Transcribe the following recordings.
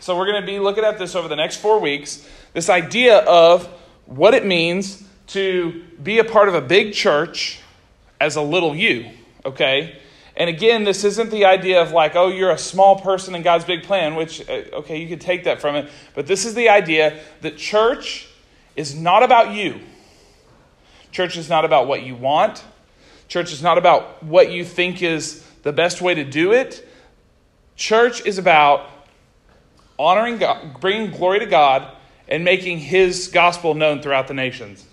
So, we're going to be looking at this over the next four weeks this idea of what it means to be a part of a big church as a little you, okay? And again, this isn't the idea of like, oh, you're a small person in God's big plan, which, uh, okay, you could take that from it. But this is the idea that church is not about you. Church is not about what you want. Church is not about what you think is the best way to do it. Church is about honoring God, bringing glory to God, and making His gospel known throughout the nations.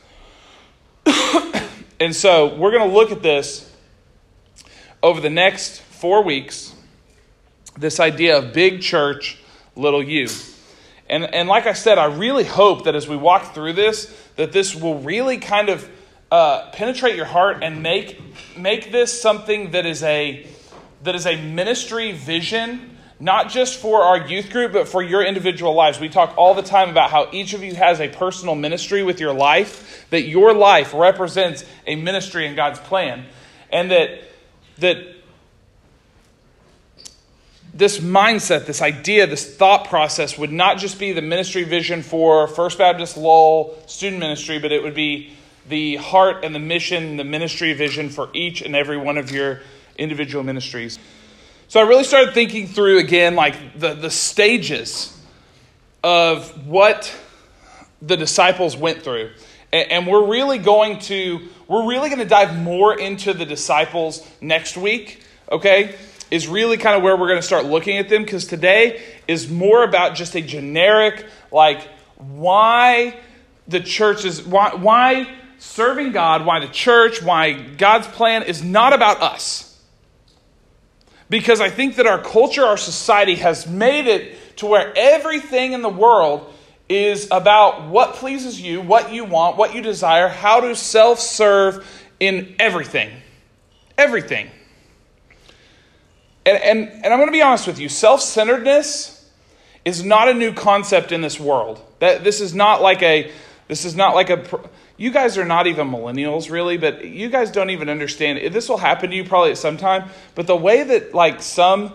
and so we're going to look at this over the next four weeks this idea of big church, little you. And, and like I said, I really hope that as we walk through this, that this will really kind of uh, penetrate your heart and make, make this something that is a, that is a ministry vision not just for our youth group, but for your individual lives. We talk all the time about how each of you has a personal ministry with your life, that your life represents a ministry in God's plan, and that, that this mindset, this idea, this thought process would not just be the ministry vision for First Baptist Lowell student ministry, but it would be the heart and the mission, the ministry vision for each and every one of your individual ministries. So I really started thinking through again, like the, the stages of what the disciples went through. And, and we're really going to, we're really going to dive more into the disciples next week, okay? Is really kind of where we're going to start looking at them because today is more about just a generic, like, why the church is, why, why serving God, why the church, why God's plan is not about us because I think that our culture, our society has made it to where everything in the world is about what pleases you, what you want, what you desire, how to self serve in everything. Everything. And, and, and I'm going to be honest with you self centeredness is not a new concept in this world. That, this is not like a. This is not like a you guys are not even millennials really but you guys don't even understand. This will happen to you probably at some time but the way that like some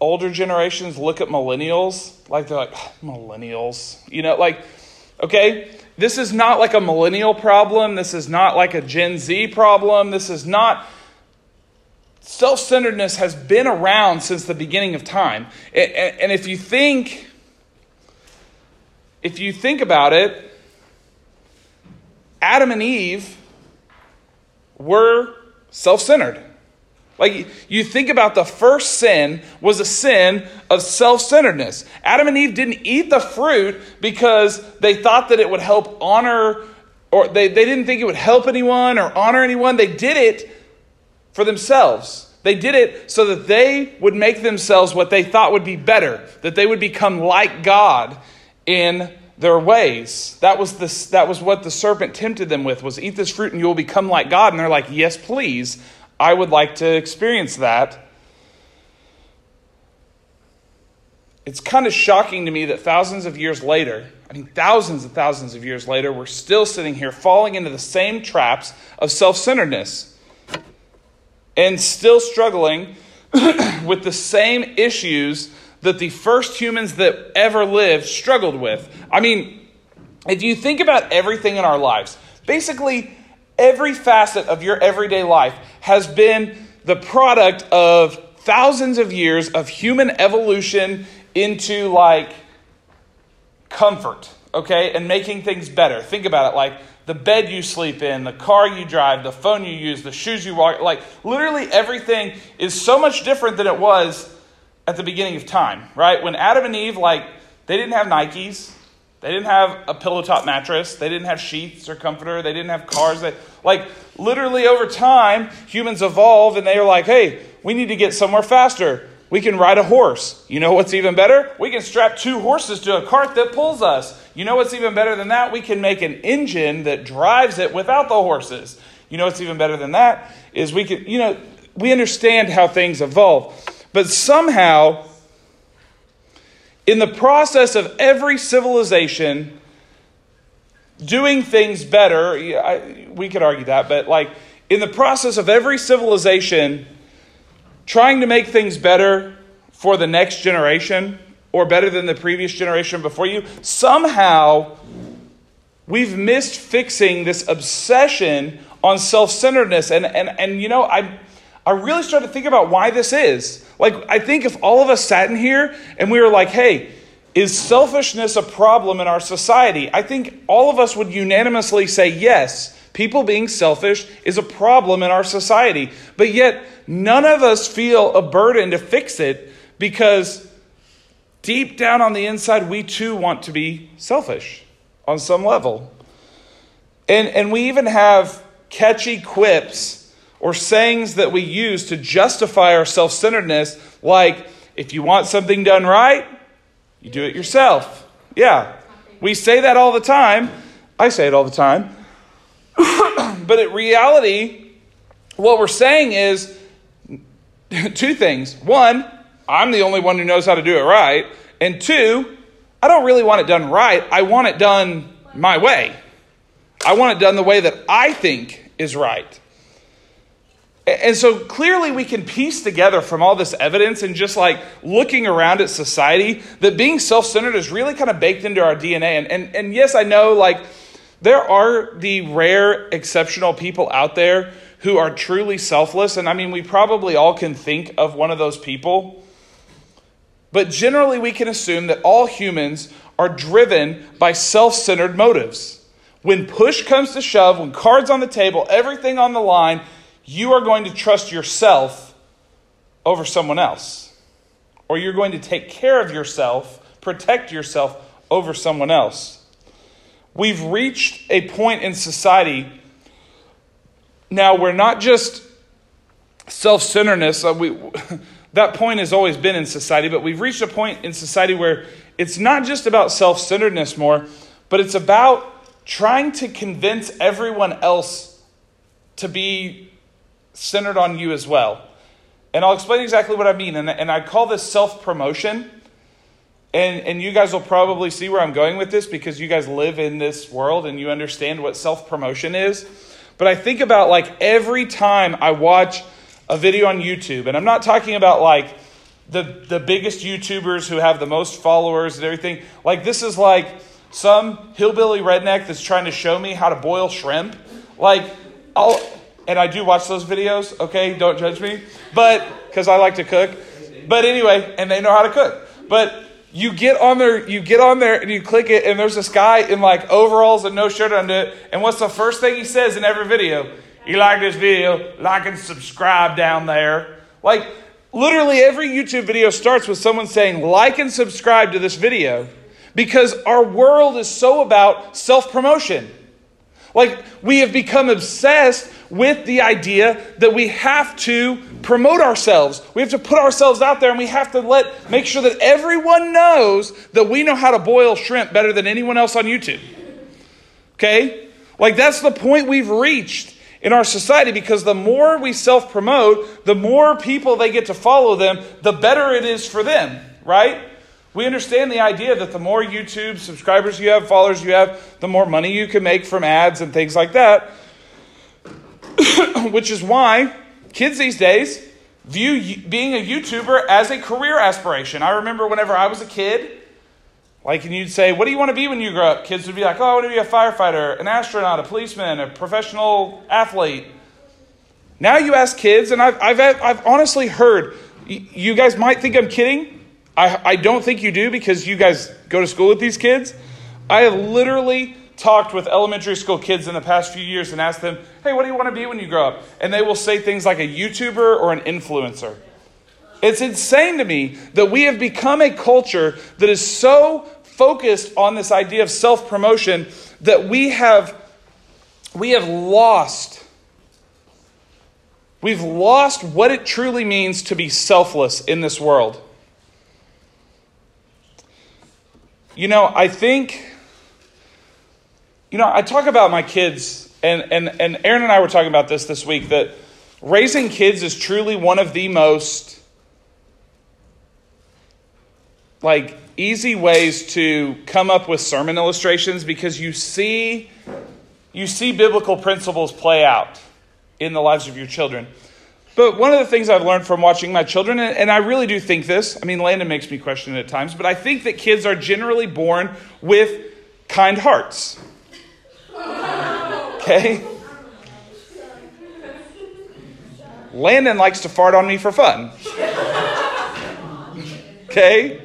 older generations look at millennials like they're like millennials you know like okay? This is not like a millennial problem. This is not like a gen z problem. This is not self-centeredness has been around since the beginning of time. And if you think if you think about it Adam and Eve were self centered. Like you think about the first sin was a sin of self centeredness. Adam and Eve didn't eat the fruit because they thought that it would help honor, or they, they didn't think it would help anyone or honor anyone. They did it for themselves. They did it so that they would make themselves what they thought would be better, that they would become like God in their ways. That was, the, that was what the serpent tempted them with, was eat this fruit and you will become like God. And they're like, yes, please. I would like to experience that. It's kind of shocking to me that thousands of years later, I mean, thousands and thousands of years later, we're still sitting here falling into the same traps of self centeredness and still struggling with the same issues that the first humans that ever lived struggled with. I mean, if you think about everything in our lives, basically every facet of your everyday life has been the product of thousands of years of human evolution into like comfort, okay, and making things better. Think about it like the bed you sleep in, the car you drive, the phone you use, the shoes you walk, like literally everything is so much different than it was at the beginning of time, right? When Adam and Eve, like, they didn't have Nikes, they didn't have a pillow top mattress, they didn't have sheets or comforter, they didn't have cars. They, like, literally over time, humans evolve and they are like, hey, we need to get somewhere faster. We can ride a horse. You know what's even better? We can strap two horses to a cart that pulls us. You know what's even better than that? We can make an engine that drives it without the horses. You know what's even better than that? Is we can, you know, we understand how things evolve. But somehow, in the process of every civilization, doing things better. I, we could argue that, but like in the process of every civilization trying to make things better for the next generation or better than the previous generation before you, somehow we've missed fixing this obsession on self centeredness. And, and, and, you know, I, I really started to think about why this is. Like, I think if all of us sat in here and we were like, hey, is selfishness a problem in our society? I think all of us would unanimously say yes. People being selfish is a problem in our society. But yet, none of us feel a burden to fix it because deep down on the inside, we too want to be selfish on some level. And, and we even have catchy quips or sayings that we use to justify our self centeredness, like, if you want something done right, you do it yourself. Yeah, we say that all the time. I say it all the time. but in reality, what we're saying is two things. One, I'm the only one who knows how to do it right. And two, I don't really want it done right. I want it done my way. I want it done the way that I think is right. And so clearly we can piece together from all this evidence and just like looking around at society that being self centered is really kind of baked into our DNA. And, and, and yes, I know like there are the rare exceptional people out there who are truly selfless. And I mean, we probably all can think of one of those people. But generally, we can assume that all humans are driven by self centered motives. When push comes to shove, when cards on the table, everything on the line, you are going to trust yourself over someone else. Or you're going to take care of yourself, protect yourself over someone else. We've reached a point in society now where not just self centeredness, uh, that point has always been in society, but we've reached a point in society where it's not just about self centeredness more, but it's about trying to convince everyone else to be centered on you as well. And I'll explain exactly what I mean. And, and I call this self promotion. And, and you guys will probably see where I'm going with this because you guys live in this world and you understand what self promotion is. But I think about like every time I watch a video on YouTube, and I'm not talking about like the, the biggest YouTubers who have the most followers and everything. Like, this is like some hillbilly redneck that's trying to show me how to boil shrimp. Like, I'll, and I do watch those videos, okay? Don't judge me. But, because I like to cook. But anyway, and they know how to cook. But you get on there, you get on there and you click it, and there's this guy in like overalls and no shirt under it. And what's the first thing he says in every video? You like this video, like and subscribe down there. Like, literally every YouTube video starts with someone saying, like and subscribe to this video. Because our world is so about self promotion. Like, we have become obsessed with the idea that we have to promote ourselves. We have to put ourselves out there and we have to let make sure that everyone knows that we know how to boil shrimp better than anyone else on YouTube. Okay? Like that's the point we've reached in our society because the more we self-promote, the more people they get to follow them, the better it is for them, right? We understand the idea that the more YouTube subscribers you have, followers you have, the more money you can make from ads and things like that. which is why kids these days view being a YouTuber as a career aspiration. I remember whenever I was a kid, like, and you'd say, What do you want to be when you grow up? Kids would be like, Oh, I want to be a firefighter, an astronaut, a policeman, a professional athlete. Now you ask kids, and I've, I've, I've honestly heard, you guys might think I'm kidding. I, I don't think you do because you guys go to school with these kids. I have literally talked with elementary school kids in the past few years and asked them, hey, what do you want to be when you grow up? And they will say things like a YouTuber or an influencer. It's insane to me that we have become a culture that is so focused on this idea of self promotion that we have, we have lost. We've lost what it truly means to be selfless in this world. You know, I think you know, I talk about my kids, and, and, and Aaron and I were talking about this this week that raising kids is truly one of the most like easy ways to come up with sermon illustrations because you see you see biblical principles play out in the lives of your children. But one of the things I've learned from watching my children, and I really do think this, I mean, Landon makes me question it at times, but I think that kids are generally born with kind hearts. Okay? Landon likes to fart on me for fun. Okay?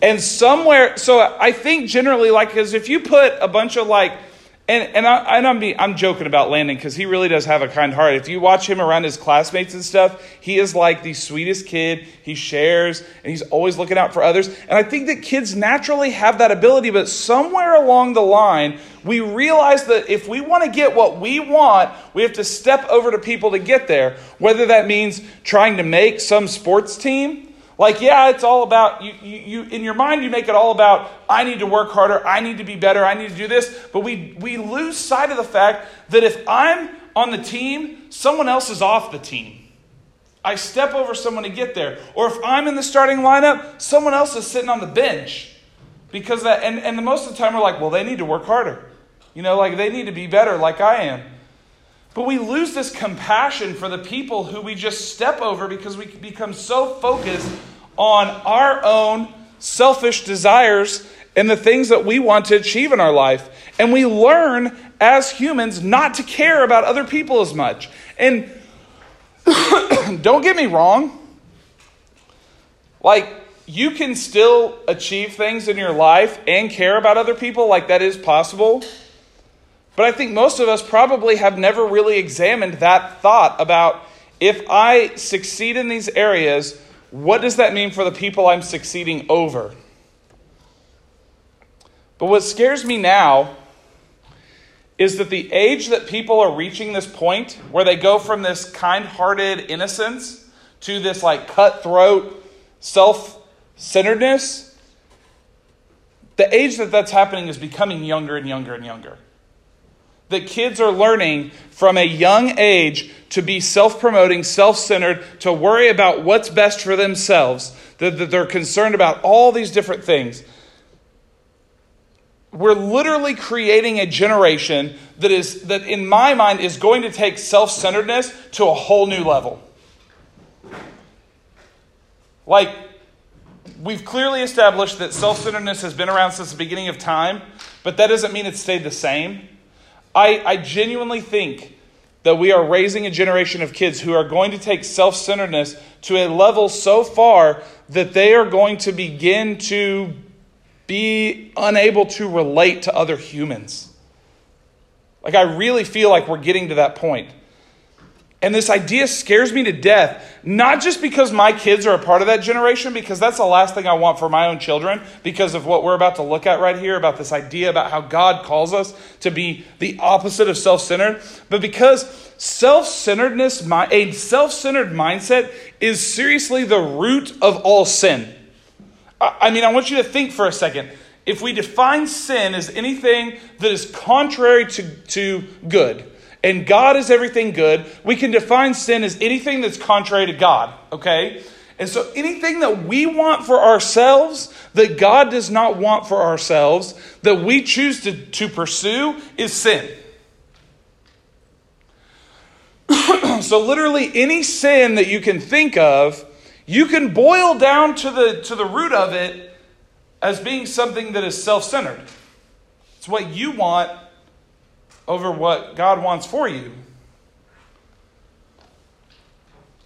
And somewhere, so I think generally, like, because if you put a bunch of like and and, I, and I'm I'm joking about Landon because he really does have a kind heart. If you watch him around his classmates and stuff, he is like the sweetest kid. He shares and he's always looking out for others. And I think that kids naturally have that ability, but somewhere along the line, we realize that if we want to get what we want, we have to step over to people to get there. Whether that means trying to make some sports team like, yeah, it's all about you, you, you, in your mind, you make it all about I need to work harder, I need to be better, I need to do this. But we, we lose sight of the fact that if I'm on the team, someone else is off the team. I step over someone to get there. Or if I'm in the starting lineup, someone else is sitting on the bench. Because that, and, and the most of the time we're like, well, they need to work harder. You know, like they need to be better, like I am. But we lose this compassion for the people who we just step over because we become so focused on our own selfish desires and the things that we want to achieve in our life. And we learn as humans not to care about other people as much. And don't get me wrong, like, you can still achieve things in your life and care about other people, like, that is possible. But I think most of us probably have never really examined that thought about if I succeed in these areas, what does that mean for the people I'm succeeding over? But what scares me now is that the age that people are reaching this point where they go from this kind hearted innocence to this like cutthroat self centeredness, the age that that's happening is becoming younger and younger and younger that kids are learning from a young age to be self promoting, self centered, to worry about what's best for themselves, that, that they're concerned about all these different things. We're literally creating a generation that is that in my mind is going to take self-centeredness to a whole new level. Like we've clearly established that self-centeredness has been around since the beginning of time, but that doesn't mean it's stayed the same. I, I genuinely think that we are raising a generation of kids who are going to take self centeredness to a level so far that they are going to begin to be unable to relate to other humans. Like, I really feel like we're getting to that point. And this idea scares me to death, not just because my kids are a part of that generation, because that's the last thing I want for my own children, because of what we're about to look at right here about this idea about how God calls us to be the opposite of self centered, but because self centeredness, a self centered mindset, is seriously the root of all sin. I mean, I want you to think for a second. If we define sin as anything that is contrary to, to good, and God is everything good, we can define sin as anything that's contrary to God, okay? And so anything that we want for ourselves, that God does not want for ourselves, that we choose to, to pursue, is sin. so literally any sin that you can think of, you can boil down to the, to the root of it as being something that is self centered. It's what you want over what God wants for you.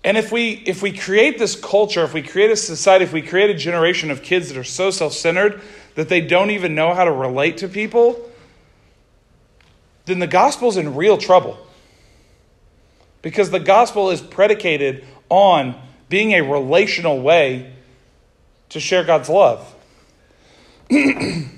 And if we if we create this culture, if we create a society, if we create a generation of kids that are so self-centered that they don't even know how to relate to people, then the gospel's in real trouble. Because the gospel is predicated on being a relational way to share God's love. if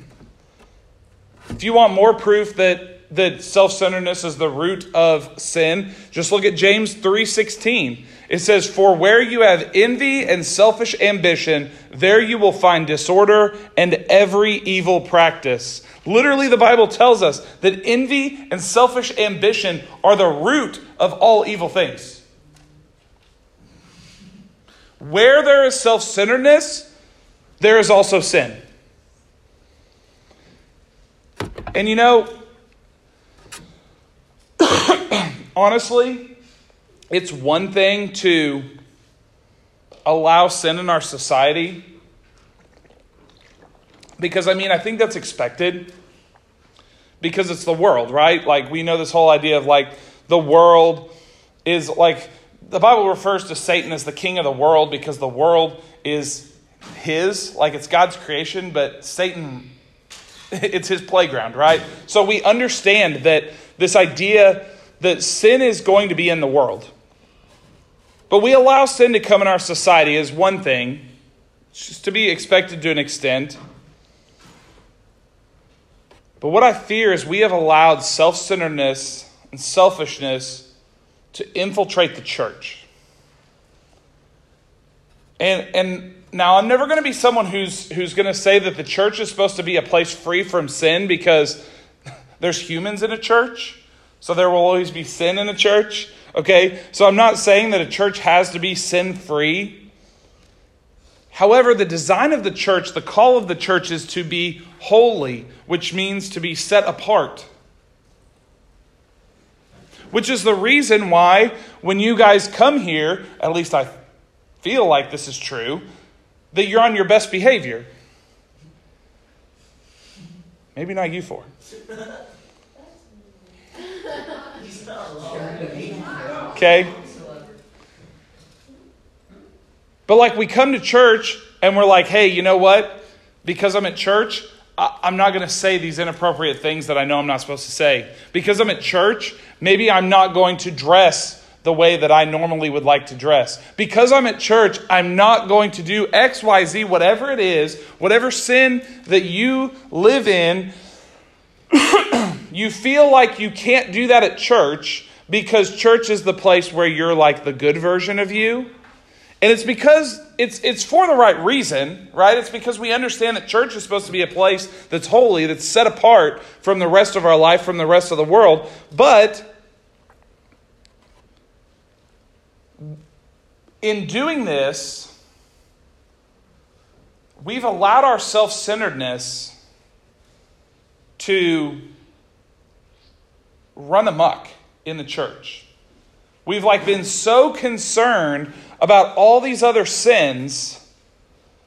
you want more proof that that self-centeredness is the root of sin. Just look at james 3.16 it says for where you have envy and selfish ambition there you will find disorder and every evil practice. Literally the bible tells us that envy and selfish ambition are the root of all evil things. Where there is self centeredness, there is also sin. And you know, honestly, it's one thing to allow sin in our society because I mean, I think that's expected because it's the world, right? Like, we know this whole idea of like the world is like the Bible refers to Satan as the king of the world because the world is his, like it's God's creation, but Satan, it's his playground, right? So we understand that this idea that sin is going to be in the world. But we allow sin to come in our society is one thing, it's just to be expected to an extent. But what I fear is we have allowed self centeredness and selfishness to infiltrate the church. And, and now I'm never going to be someone who's, who's going to say that the church is supposed to be a place free from sin because there's humans in a church. So there will always be sin in a church. Okay? So I'm not saying that a church has to be sin free. However, the design of the church, the call of the church is to be holy, which means to be set apart. Which is the reason why, when you guys come here, at least I feel like this is true, that you're on your best behavior. Maybe not you four. Okay? But like we come to church and we're like, hey, you know what? Because I'm at church, I'm not going to say these inappropriate things that I know I'm not supposed to say. Because I'm at church, maybe I'm not going to dress the way that I normally would like to dress. Because I'm at church, I'm not going to do X, Y, Z, whatever it is, whatever sin that you live in. you feel like you can't do that at church because church is the place where you're like the good version of you. And it's because it's it's for the right reason, right? It's because we understand that church is supposed to be a place that's holy, that's set apart from the rest of our life, from the rest of the world. But in doing this, we've allowed our self-centeredness to run amok in the church. We've like been so concerned about all these other sins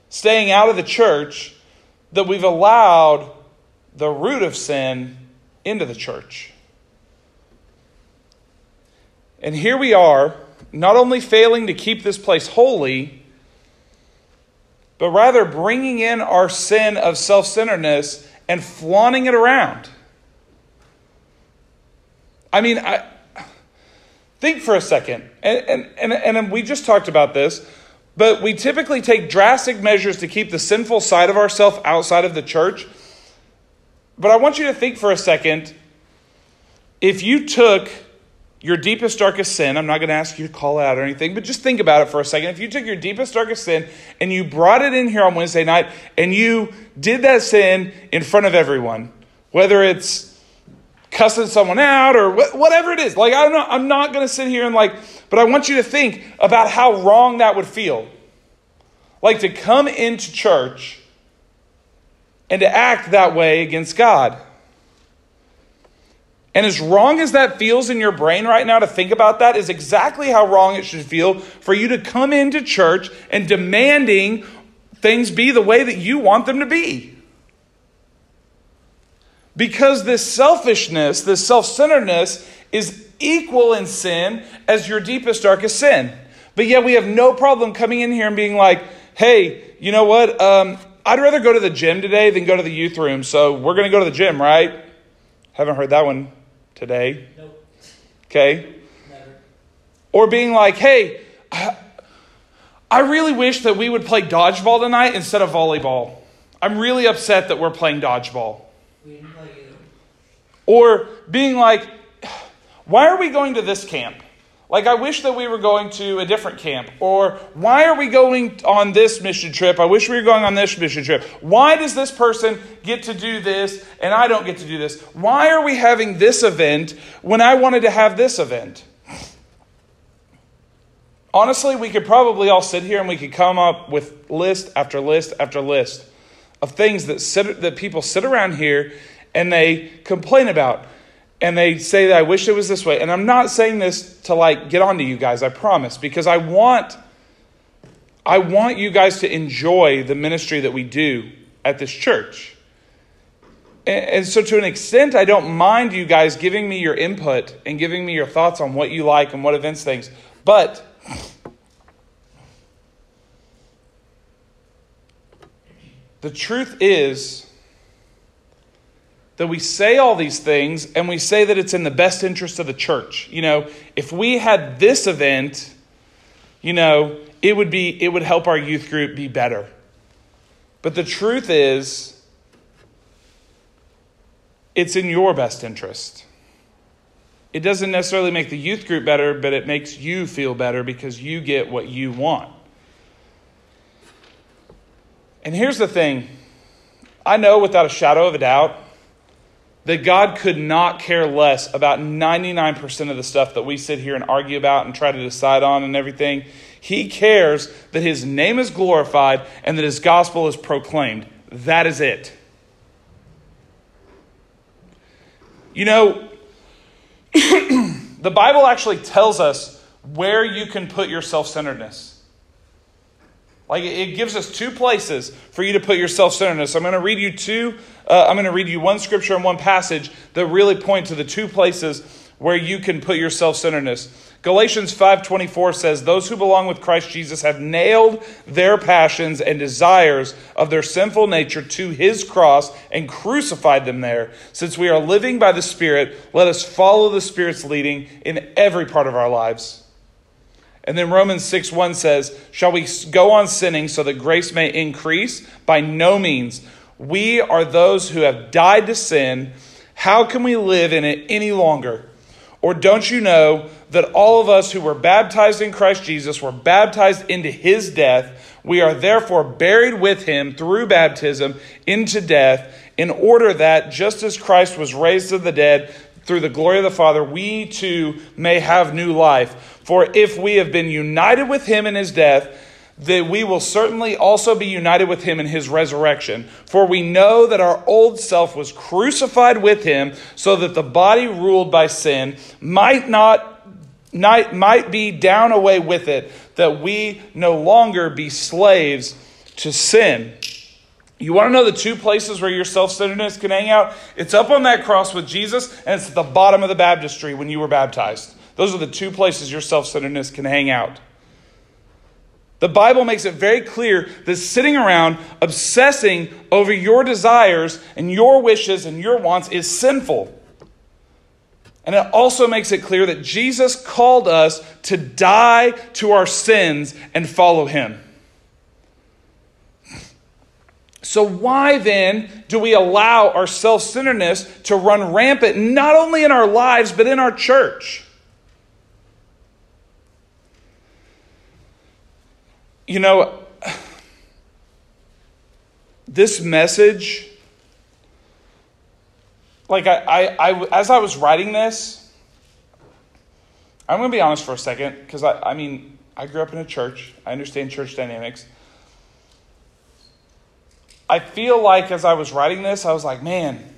staying out of the church that we've allowed the root of sin into the church. And here we are, not only failing to keep this place holy, but rather bringing in our sin of self centeredness and flaunting it around. I mean, I, think for a second, and, and, and, and we just talked about this, but we typically take drastic measures to keep the sinful side of ourselves outside of the church. But I want you to think for a second if you took your deepest, darkest sin, I'm not going to ask you to call it out or anything, but just think about it for a second. If you took your deepest, darkest sin and you brought it in here on Wednesday night and you did that sin in front of everyone, whether it's cussing someone out or wh- whatever it is. Like, I don't know, I'm not going to sit here and like, but I want you to think about how wrong that would feel. Like to come into church and to act that way against God. And as wrong as that feels in your brain right now to think about that is exactly how wrong it should feel for you to come into church and demanding things be the way that you want them to be. Because this selfishness, this self centeredness, is equal in sin as your deepest, darkest sin. But yet we have no problem coming in here and being like, hey, you know what? Um, I'd rather go to the gym today than go to the youth room. So we're going to go to the gym, right? Haven't heard that one today. Nope. Okay. Never. Or being like, hey, I really wish that we would play dodgeball tonight instead of volleyball. I'm really upset that we're playing dodgeball. We didn't play it. Or being like, why are we going to this camp? Like, I wish that we were going to a different camp. Or, why are we going on this mission trip? I wish we were going on this mission trip. Why does this person get to do this and I don't get to do this? Why are we having this event when I wanted to have this event? Honestly, we could probably all sit here and we could come up with list after list after list of things that sit, that people sit around here and they complain about and they say that I wish it was this way. And I'm not saying this to like get onto you guys, I promise, because I want I want you guys to enjoy the ministry that we do at this church. And, and so to an extent I don't mind you guys giving me your input and giving me your thoughts on what you like and what events things. But the truth is that we say all these things and we say that it's in the best interest of the church. You know, if we had this event, you know, it would be it would help our youth group be better. But the truth is it's in your best interest. It doesn't necessarily make the youth group better, but it makes you feel better because you get what you want. And here's the thing I know without a shadow of a doubt that God could not care less about 99% of the stuff that we sit here and argue about and try to decide on and everything. He cares that His name is glorified and that His gospel is proclaimed. That is it. You know, the Bible actually tells us where you can put your self centeredness. Like it gives us two places for you to put your self centeredness. I'm going to read you two. Uh, I'm going to read you one scripture and one passage that really point to the two places where you can put your self centeredness. Galatians 5:24 says those who belong with Christ Jesus have nailed their passions and desires of their sinful nature to his cross and crucified them there. Since we are living by the Spirit, let us follow the Spirit's leading in every part of our lives. And then Romans 6 1 says, Shall we go on sinning so that grace may increase? By no means. We are those who have died to sin. How can we live in it any longer? Or don't you know that all of us who were baptized in Christ Jesus were baptized into his death? We are therefore buried with him through baptism into death, in order that just as Christ was raised to the dead through the glory of the Father, we too may have new life. For if we have been united with him in his death, that we will certainly also be united with him in his resurrection. For we know that our old self was crucified with him, so that the body ruled by sin might not might, be down away with it, that we no longer be slaves to sin. You want to know the two places where your self centeredness can hang out? It's up on that cross with Jesus, and it's at the bottom of the baptistry when you were baptized. Those are the two places your self centeredness can hang out. The Bible makes it very clear that sitting around obsessing over your desires and your wishes and your wants is sinful. And it also makes it clear that Jesus called us to die to our sins and follow him. So, why then do we allow our self centeredness to run rampant, not only in our lives, but in our church? You know, this message, like I, I, I as I was writing this, I'm going to be honest for a second because I, I mean, I grew up in a church. I understand church dynamics. I feel like as I was writing this, I was like, man,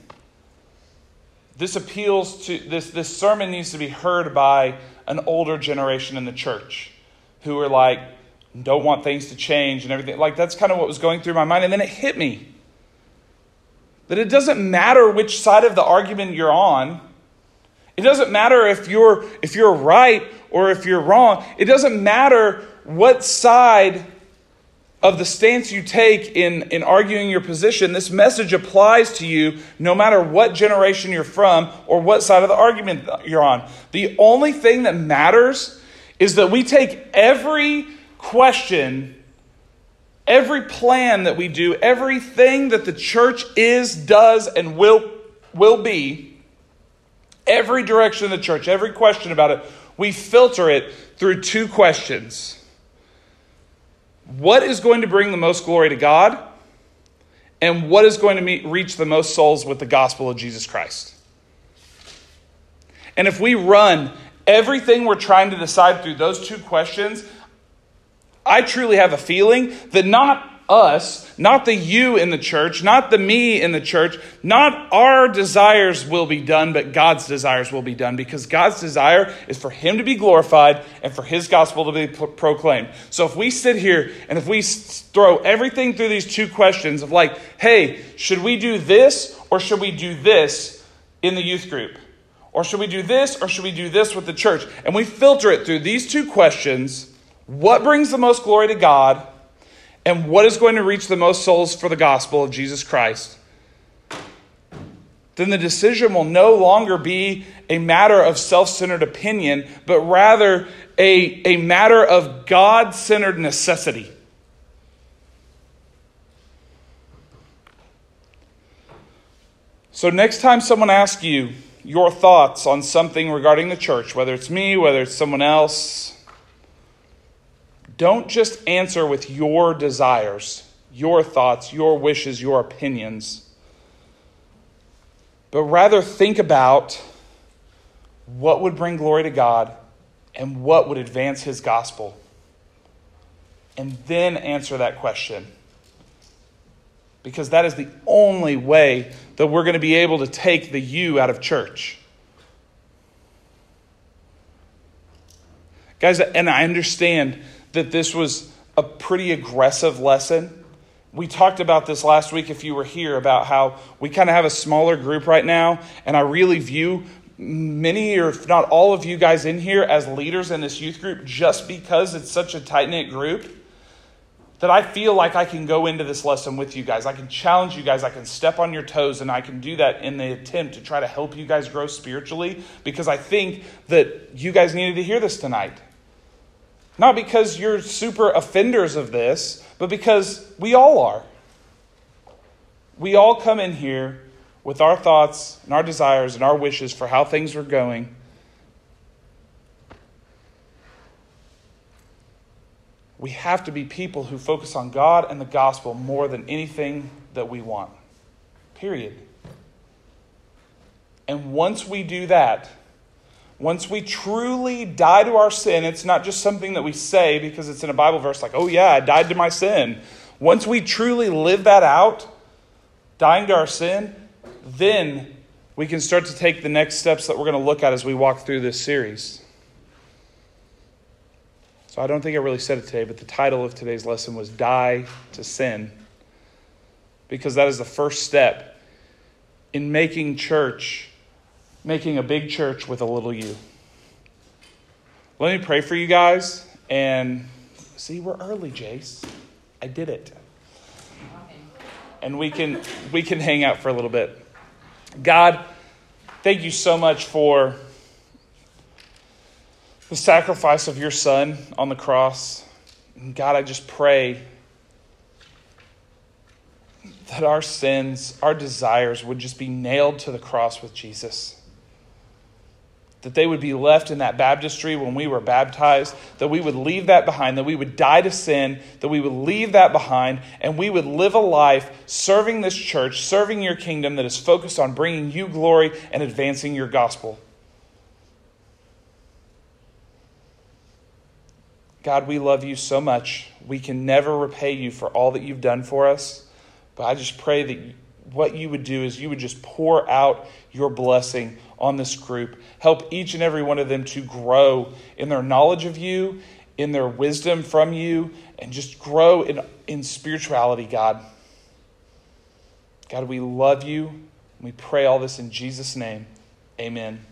this appeals to this this sermon needs to be heard by an older generation in the church who are like, don't want things to change and everything. Like, that's kind of what was going through my mind. And then it hit me that it doesn't matter which side of the argument you're on. It doesn't matter if you're, if you're right or if you're wrong. It doesn't matter what side of the stance you take in, in arguing your position. This message applies to you no matter what generation you're from or what side of the argument you're on. The only thing that matters is that we take every question every plan that we do, everything that the church is, does, and will, will be, every direction of the church, every question about it, we filter it through two questions. What is going to bring the most glory to God? And what is going to meet, reach the most souls with the gospel of Jesus Christ? And if we run everything we're trying to decide through those two questions, I truly have a feeling that not us, not the you in the church, not the me in the church, not our desires will be done, but God's desires will be done because God's desire is for Him to be glorified and for His gospel to be pro- proclaimed. So if we sit here and if we throw everything through these two questions of like, hey, should we do this or should we do this in the youth group? Or should we do this or should we do this with the church? And we filter it through these two questions what brings the most glory to God? And what is going to reach the most souls for the gospel of Jesus Christ? Then the decision will no longer be a matter of self centered opinion, but rather a, a matter of God centered necessity. So, next time someone asks you your thoughts on something regarding the church, whether it's me, whether it's someone else, don't just answer with your desires, your thoughts, your wishes, your opinions, but rather think about what would bring glory to God and what would advance His gospel. And then answer that question. Because that is the only way that we're going to be able to take the you out of church. Guys, and I understand that this was a pretty aggressive lesson. We talked about this last week if you were here about how we kind of have a smaller group right now, and I really view many or if not all of you guys in here as leaders in this youth group just because it's such a tight knit group that I feel like I can go into this lesson with you guys. I can challenge you guys. I can step on your toes, and I can do that in the attempt to try to help you guys grow spiritually because I think that you guys needed to hear this tonight. Not because you're super offenders of this, but because we all are. We all come in here with our thoughts and our desires and our wishes for how things are going. We have to be people who focus on God and the gospel more than anything that we want. Period. And once we do that, once we truly die to our sin, it's not just something that we say because it's in a Bible verse like, oh, yeah, I died to my sin. Once we truly live that out, dying to our sin, then we can start to take the next steps that we're going to look at as we walk through this series. So I don't think I really said it today, but the title of today's lesson was Die to Sin. Because that is the first step in making church making a big church with a little you. Let me pray for you guys. And see, we're early, Jace. I did it. And we can we can hang out for a little bit. God, thank you so much for the sacrifice of your son on the cross. And God, I just pray that our sins, our desires would just be nailed to the cross with Jesus that they would be left in that baptistry when we were baptized, that we would leave that behind, that we would die to sin, that we would leave that behind, and we would live a life serving this church, serving your kingdom that is focused on bringing you glory and advancing your gospel. God, we love you so much. We can never repay you for all that you've done for us. But I just pray that what you would do is you would just pour out your blessing on this group. Help each and every one of them to grow in their knowledge of you, in their wisdom from you, and just grow in, in spirituality, God. God, we love you. We pray all this in Jesus' name. Amen.